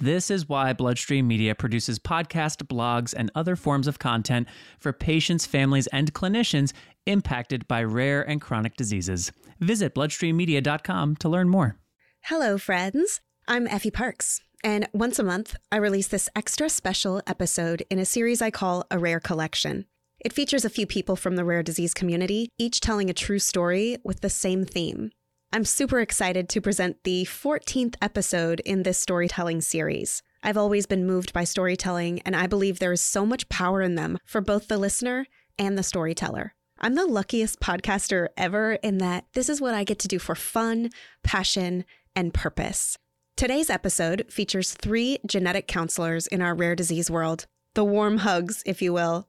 This is why Bloodstream Media produces podcasts, blogs, and other forms of content for patients, families, and clinicians impacted by rare and chronic diseases. Visit bloodstreammedia.com to learn more. Hello, friends. I'm Effie Parks, and once a month, I release this extra special episode in a series I call A Rare Collection. It features a few people from the rare disease community, each telling a true story with the same theme. I'm super excited to present the 14th episode in this storytelling series. I've always been moved by storytelling, and I believe there is so much power in them for both the listener and the storyteller. I'm the luckiest podcaster ever in that this is what I get to do for fun, passion, and purpose. Today's episode features three genetic counselors in our rare disease world, the warm hugs, if you will.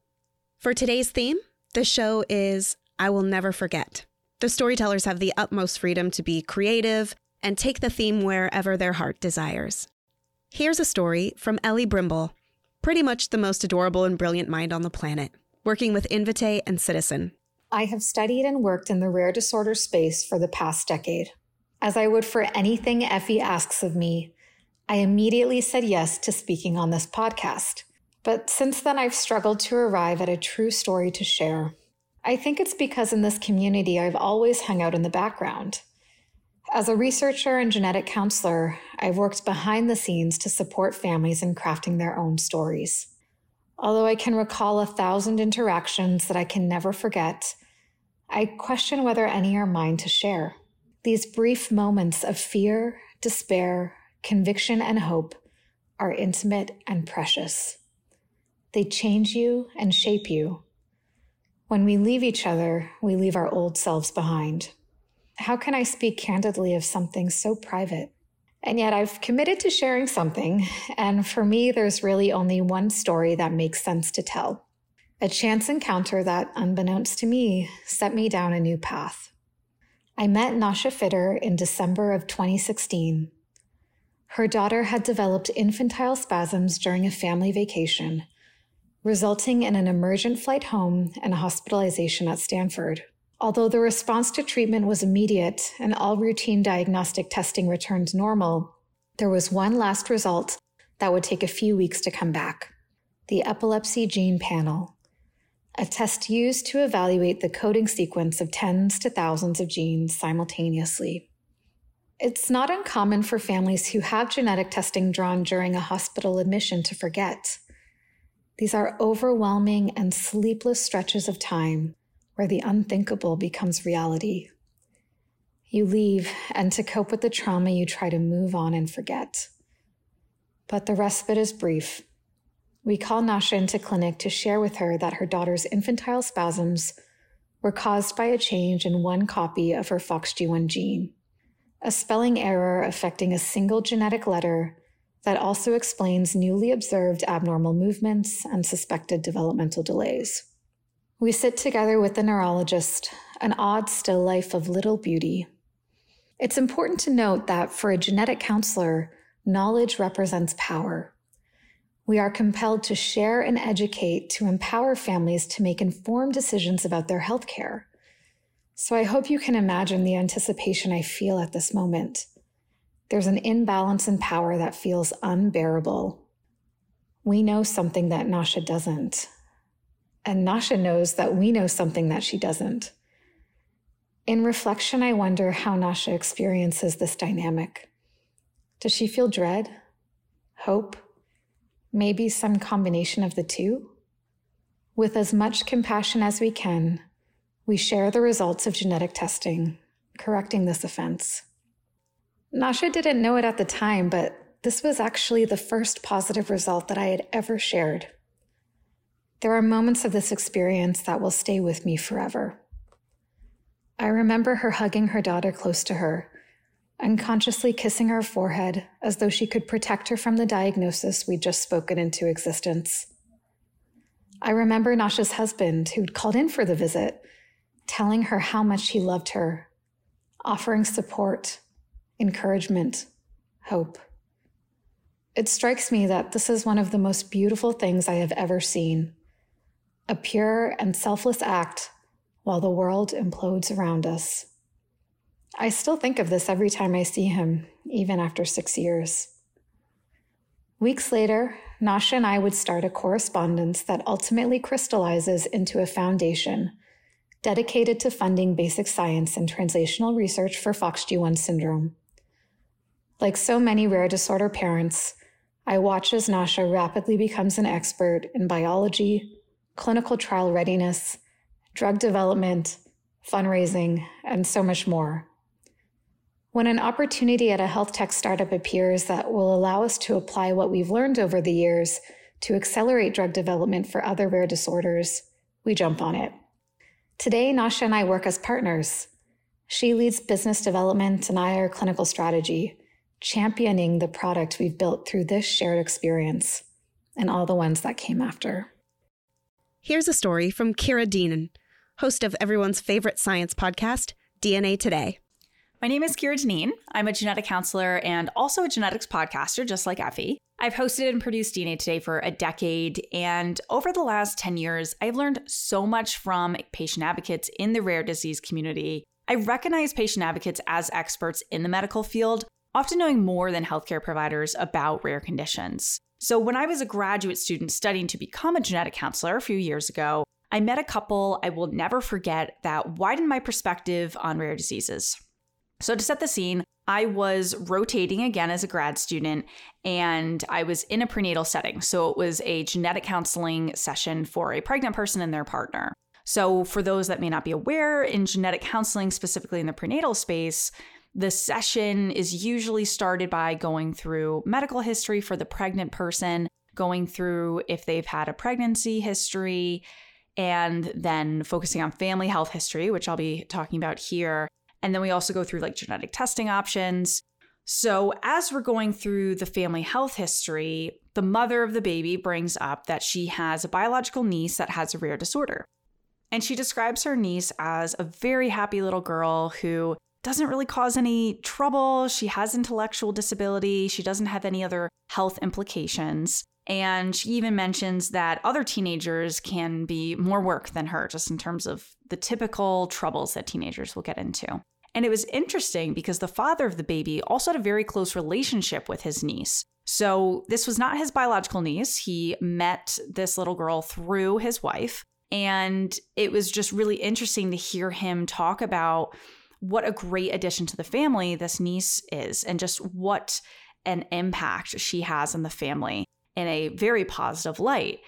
For today's theme, the show is I Will Never Forget. The storytellers have the utmost freedom to be creative and take the theme wherever their heart desires. Here's a story from Ellie Brimble, pretty much the most adorable and brilliant mind on the planet, working with Invitae and Citizen. I have studied and worked in the rare disorder space for the past decade. As I would for anything Effie asks of me, I immediately said yes to speaking on this podcast. But since then, I've struggled to arrive at a true story to share. I think it's because in this community, I've always hung out in the background. As a researcher and genetic counselor, I've worked behind the scenes to support families in crafting their own stories. Although I can recall a thousand interactions that I can never forget, I question whether any are mine to share. These brief moments of fear, despair, conviction, and hope are intimate and precious. They change you and shape you when we leave each other, we leave our old selves behind. How can I speak candidly of something so private? And yet I've committed to sharing something, and for me, there's really only one story that makes sense to tell. A chance encounter that, unbeknownst to me, set me down a new path. I met Nasha Fitter in December of 2016. Her daughter had developed infantile spasms during a family vacation, resulting in an emergent flight home and a hospitalization at Stanford. Although the response to treatment was immediate and all routine diagnostic testing returned normal, there was one last result that would take a few weeks to come back the epilepsy gene panel, a test used to evaluate the coding sequence of tens to thousands of genes simultaneously. It's not uncommon for families who have genetic testing drawn during a hospital admission to forget. These are overwhelming and sleepless stretches of time where the unthinkable becomes reality. You leave, and to cope with the trauma, you try to move on and forget. But the respite is brief. We call Nasha into clinic to share with her that her daughter's infantile spasms were caused by a change in one copy of her FOXG1 gene, a spelling error affecting a single genetic letter that also explains newly observed abnormal movements and suspected developmental delays. We sit together with the neurologist, an odd still life of little beauty. It's important to note that for a genetic counselor, knowledge represents power. We are compelled to share and educate to empower families to make informed decisions about their healthcare. So I hope you can imagine the anticipation I feel at this moment. There's an imbalance in power that feels unbearable. We know something that Nasha doesn't. And Nasha knows that we know something that she doesn't. In reflection, I wonder how Nasha experiences this dynamic. Does she feel dread, hope, maybe some combination of the two? With as much compassion as we can, We share the results of genetic testing, correcting this offense. Nasha didn't know it at the time, but this was actually the first positive result that I had ever shared. There are moments of this experience that will stay with me forever. I remember her hugging her daughter close to her, unconsciously kissing her forehead as though she could protect her from the diagnosis we'd just spoken into existence. I remember Nasha's husband, who'd called in for the visit, telling her how much he loved her, offering support, encouragement, hope. It strikes me that this is one of the most beautiful things I have ever seen a pure and selfless act while the world implodes around us. I still think of this every time I see him, even after six years. Weeks later, Nasha and I would start a correspondence that ultimately crystallizes into a foundation dedicated to funding basic science and translational research for FOXG1 syndrome. Like so many rare disorder parents, I watch as Nasha rapidly becomes an expert in biology, clinical trial readiness, drug development, fundraising, and so much more. When an opportunity at a health tech startup appears that will allow us to apply what we've learned over the years to accelerate drug development for other rare disorders, we jump on it. Today, Nasha and I work as partners. She leads business development and I are clinical strategy, championing the product we've built through this shared experience and all the ones that came after. Here's a story from Kira Dineen, host of everyone's favorite science podcast, DNA Today. My name is Kira Dineen. I'm a genetic counselor and also a genetics podcaster, just like Effie. I've hosted and produced DNA Today for a decade, and over the last 10 years, I've learned so much from patient advocates in the rare disease community. I recognize patient advocates as experts in the medical field, often knowing more than healthcare providers about rare conditions. So, when I was a graduate student studying to become a genetic counselor a few years ago, I met a couple I will never forget that widened my perspective on rare diseases. So, to set the scene, I was rotating again as a grad student and I was in a prenatal setting. So, it was a genetic counseling session for a pregnant person and their partner. So, for those that may not be aware, in genetic counseling, specifically in the prenatal space, the session is usually started by going through medical history for the pregnant person, going through if they've had a pregnancy history, and then focusing on family health history, which I'll be talking about here and then we also go through like genetic testing options. So, as we're going through the family health history, the mother of the baby brings up that she has a biological niece that has a rare disorder. And she describes her niece as a very happy little girl who doesn't really cause any trouble. She has intellectual disability. She doesn't have any other health implications. And she even mentions that other teenagers can be more work than her, just in terms of the typical troubles that teenagers will get into. And it was interesting because the father of the baby also had a very close relationship with his niece. So this was not his biological niece. He met this little girl through his wife. And it was just really interesting to hear him talk about what a great addition to the family this niece is and just what an impact she has on the family in a very positive light.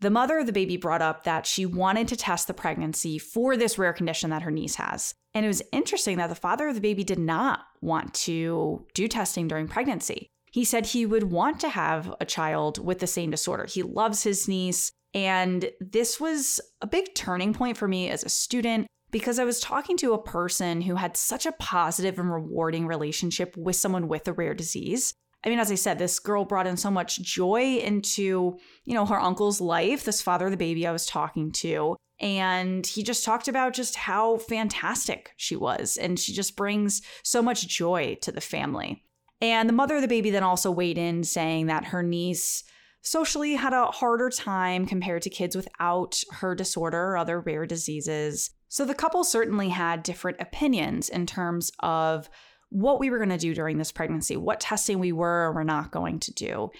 The mother of the baby brought up that she wanted to test the pregnancy for this rare condition that her niece has. And it was interesting that the father of the baby did not want to do testing during pregnancy. He said he would want to have a child with the same disorder. He loves his niece. And this was a big turning point for me as a student because I was talking to a person who had such a positive and rewarding relationship with someone with a rare disease. I mean, as I said, this girl brought in so much joy into, you know, her uncle's life, this father of the baby I was talking to. And he just talked about just how fantastic she was. And she just brings so much joy to the family. And the mother of the baby then also weighed in saying that her niece socially had a harder time compared to kids without her disorder or other rare diseases. So the couple certainly had different opinions in terms of what we were going to do during this pregnancy, what testing we were or were not going to do.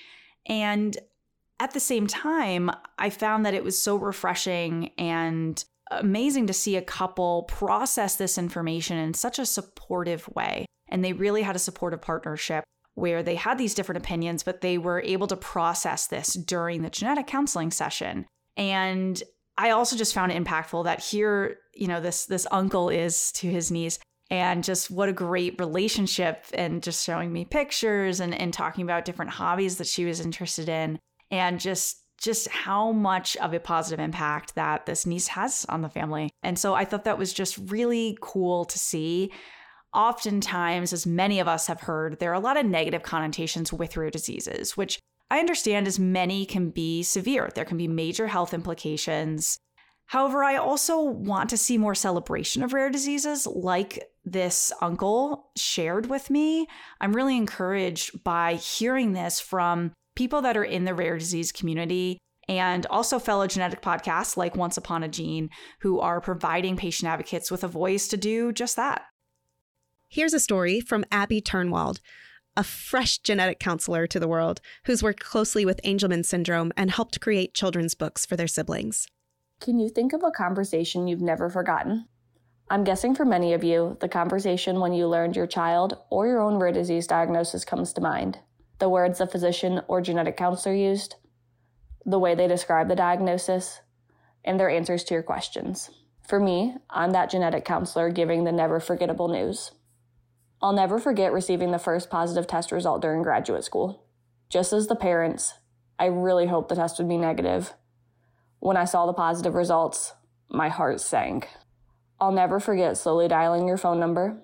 And at the same time, I found that it was so refreshing and amazing to see a couple process this information in such a supportive way. And they really had a supportive partnership where they had these different opinions, but they were able to process this during the genetic counseling session. And I also just found it impactful that here, you know, this this uncle is to his niece and just what a great relationship and just showing me pictures and, and talking about different hobbies that she was interested in and just just how much of a positive impact that this niece has on the family. And so I thought that was just really cool to see. Oftentimes, as many of us have heard, there are a lot of negative connotations with rare diseases, which I understand as many can be severe. There can be major health implications. However, I also want to see more celebration of rare diseases like this uncle shared with me. I'm really encouraged by hearing this from people that are in the rare disease community and also fellow genetic podcasts like Once Upon a Gene, who are providing patient advocates with a voice to do just that. Here's a story from Abby Turnwald, a fresh genetic counselor to the world who's worked closely with Angelman syndrome and helped create children's books for their siblings. Can you think of a conversation you've never forgotten? I'm guessing for many of you, the conversation when you learned your child or your own rare disease diagnosis comes to mind the words the physician or genetic counselor used, the way they described the diagnosis, and their answers to your questions. For me, I'm that genetic counselor giving the never forgettable news. I'll never forget receiving the first positive test result during graduate school. Just as the parents, I really hoped the test would be negative. When I saw the positive results, my heart sank. I'll never forget slowly dialing your phone number,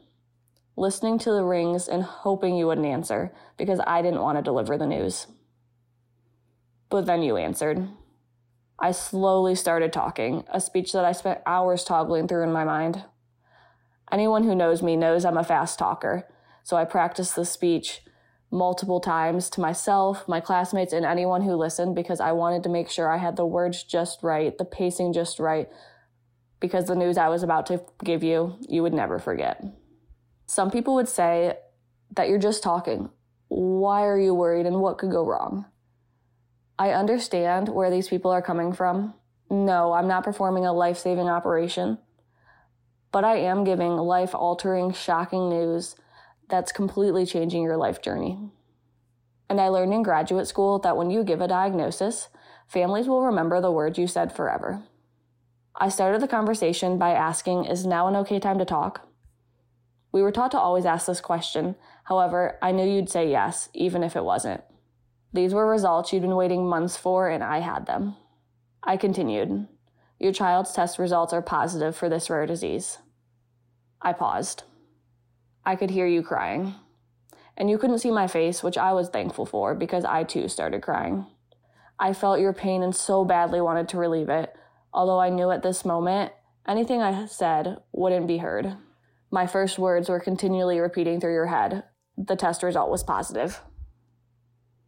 listening to the rings and hoping you wouldn't answer because I didn't want to deliver the news. But then you answered. I slowly started talking, a speech that I spent hours toggling through in my mind. Anyone who knows me knows I'm a fast talker, so I practiced the speech multiple times to myself, my classmates, and anyone who listened because I wanted to make sure I had the words just right, the pacing just right, because the news I was about to give you, you would never forget. Some people would say that you're just talking. Why are you worried and what could go wrong? I understand where these people are coming from. No, I'm not performing a life saving operation, but I am giving life altering, shocking news that's completely changing your life journey. And I learned in graduate school that when you give a diagnosis, families will remember the words you said forever. I started the conversation by asking, Is now an okay time to talk? We were taught to always ask this question. However, I knew you'd say yes, even if it wasn't. These were results you'd been waiting months for, and I had them. I continued. Your child's test results are positive for this rare disease. I paused. I could hear you crying. And you couldn't see my face, which I was thankful for because I too started crying. I felt your pain and so badly wanted to relieve it, although I knew at this moment anything I said wouldn't be heard. My first words were continually repeating through your head. The test result was positive.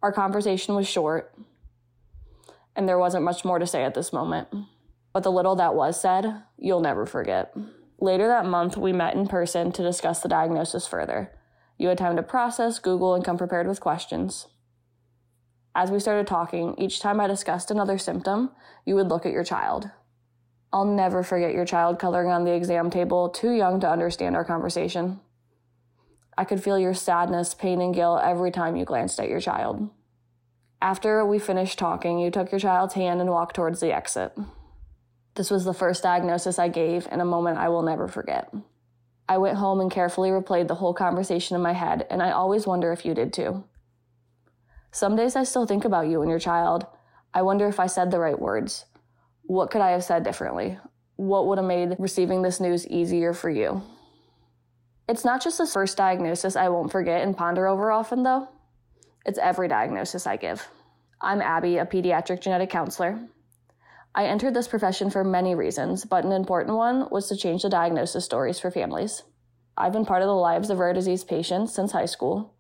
Our conversation was short, and there wasn't much more to say at this moment. But the little that was said, you'll never forget. Later that month, we met in person to discuss the diagnosis further. You had time to process, Google, and come prepared with questions. As we started talking, each time I discussed another symptom, you would look at your child. I'll never forget your child coloring on the exam table, too young to understand our conversation. I could feel your sadness, pain, and guilt every time you glanced at your child. After we finished talking, you took your child's hand and walked towards the exit. This was the first diagnosis I gave in a moment I will never forget. I went home and carefully replayed the whole conversation in my head, and I always wonder if you did too. Some days I still think about you and your child. I wonder if I said the right words, what could I have said differently? What would have made receiving this news easier for you? It's not just the first diagnosis I won't forget and ponder over often, though. It's every diagnosis I give. I'm Abby, a pediatric genetic counselor. I entered this profession for many reasons, but an important one was to change the diagnosis stories for families. I've been part of the lives of rare disease patients since high school,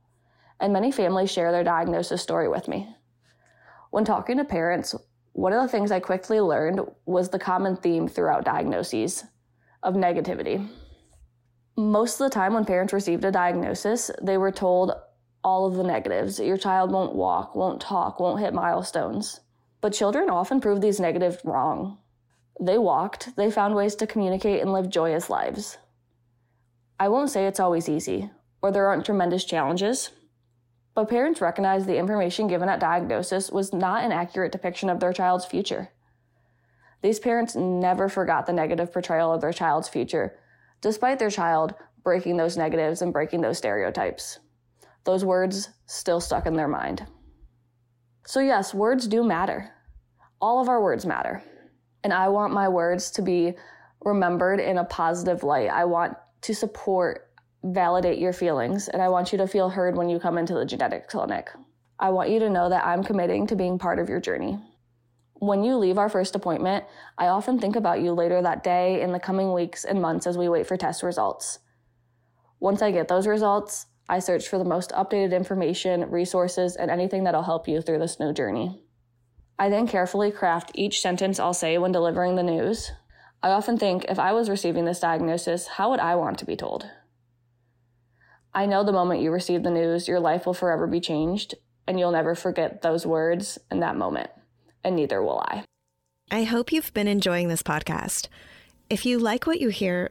and many families share their diagnosis story with me. When talking to parents, one of the things I quickly learned was the common theme throughout diagnoses of negativity. Most of the time, when parents received a diagnosis, they were told all of the negatives. Your child won't walk, won't talk, won't hit milestones. But children often prove these negatives wrong. They walked, they found ways to communicate and live joyous lives. I won't say it's always easy, or there aren't tremendous challenges, but parents recognize the information given at diagnosis was not an accurate depiction of their child's future. These parents never forgot the negative portrayal of their child's future, despite their child breaking those negatives and breaking those stereotypes. Those words still stuck in their mind. So, yes, words do matter. All of our words matter. And I want my words to be remembered in a positive light. I want to support, validate your feelings, and I want you to feel heard when you come into the genetic clinic. I want you to know that I'm committing to being part of your journey. When you leave our first appointment, I often think about you later that day, in the coming weeks and months as we wait for test results. Once I get those results, I search for the most updated information, resources, and anything that'll help you through this new journey. I then carefully craft each sentence I'll say when delivering the news. I often think if I was receiving this diagnosis, how would I want to be told? I know the moment you receive the news, your life will forever be changed, and you'll never forget those words in that moment, and neither will I. I hope you've been enjoying this podcast. If you like what you hear,